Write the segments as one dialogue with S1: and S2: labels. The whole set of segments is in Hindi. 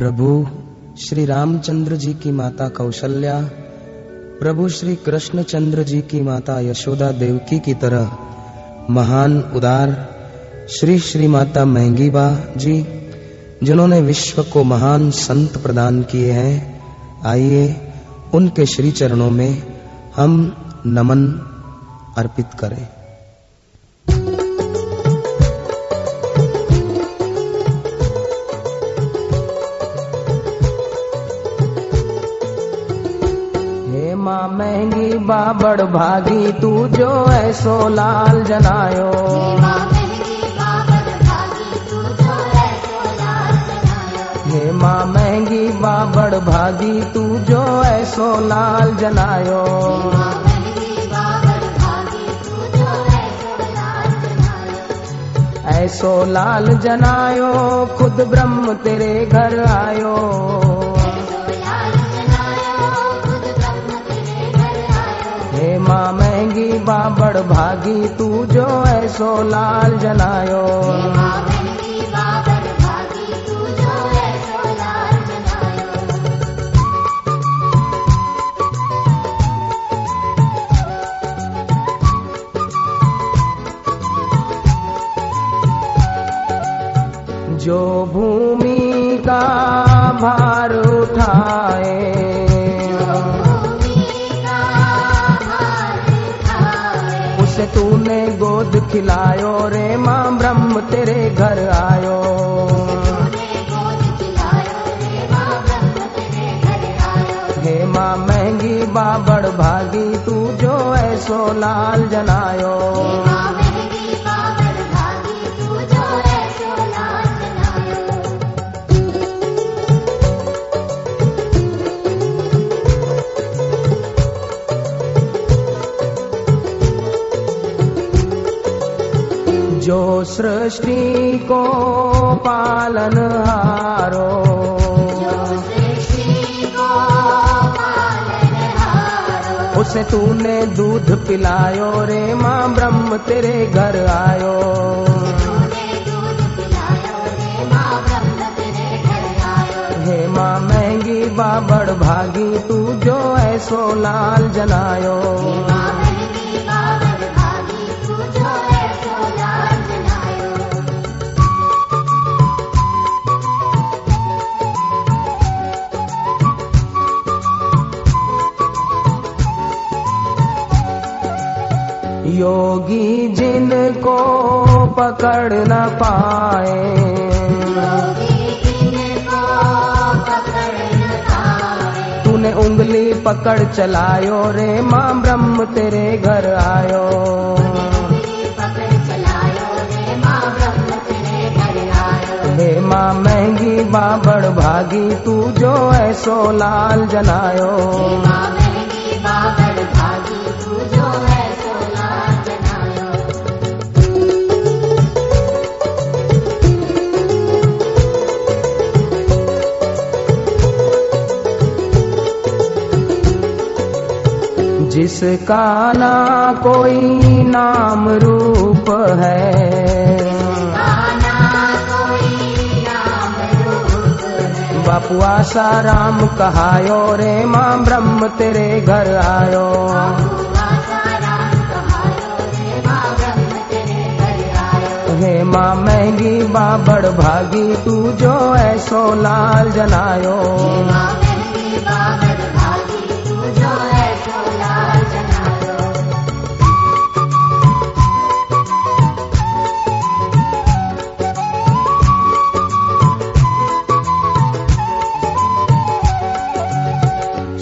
S1: प्रभु, श्री रामचंद्र जी की माता कौशल्या, प्रभु श्री कृष्णचंद्र जी की माता यशोदा देवकी की तरह, महान, उदार, श्री श्री माता महंगीबा जी, जिन्होंने विश्व को महान संत प्रदान किए हैं, आइए उनके श्री चरणों में हम नमन अर्पित करें। महँगी बाबड़ भागी, तू जो ऐसो लाल जनायो। हे माँ महँगी बाबड़ भागी, तू जो ऐसो लाल जनायो। ऐसो लाल जनायो, खुद ब्रह्म तेरे घर आयो। महँगी बाबड़ भागी तू जो ऐसो लाल जनायो जो भूमि का भार उठाए खिलायो रे माँ ब्रह्म, तेरे घर आयो। हे माँ, महँगी बाबड़ भागी, तू जो ऐसो लाल जनायो। जो सृष्टि को पालन हारो। उसे तूने दूध पिलायो रे माँ, ब्रह्म तेरे घर आयो। हे माँ, महँगी बाबड़ भागी, तू जो ऐसो लाल जनायो योगी जिनको पकड़ न पाए। तूने उंगली पकड़ चलायो रे, माँ ब्रह्म तेरे घर आयो। हे माँ महँगी बाबड़ भागी, तू जो ऐसो लाल जनायो। जिसका ना कोई नाम रूप है। बापू आशा राम कहायो रे माँ ब्रह्म तेरे घर आयो। हे माँ महँगी बाबड़ भागी, तू जो ऐसो लाल जनायो।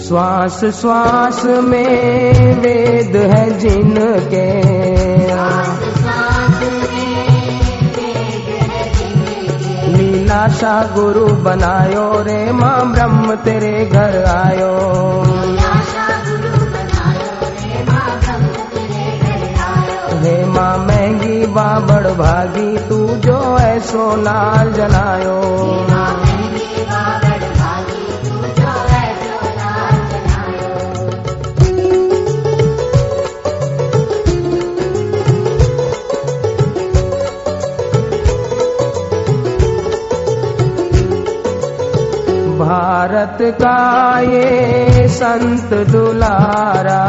S1: श्वास श्वास में वेद है जिनके। लीलाशा गुरु बनायो रे, माँ ब्रह्म तेरे घर आयो। हे माँ महँगी बाबड़ भागी, तू जो ऐसो लाल जनायो भारत का ये संत दुलारा।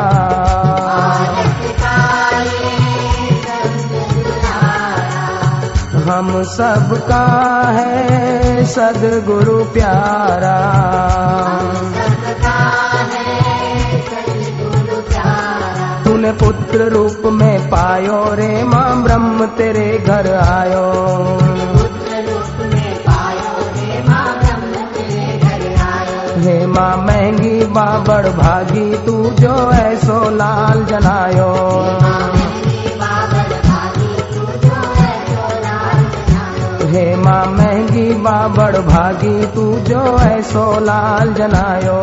S1: हम सबका है सदगुरु प्यारा। तूने पुत्र रूप में पायो रे माँ ब्रह्म तेरे घर आयो। माँ महँगी बाबड़ भागी, तू जो ऐसो लाल जनायो हे माँ महँगी बाबड़ भागी, तू जो ऐसो लाल जनायो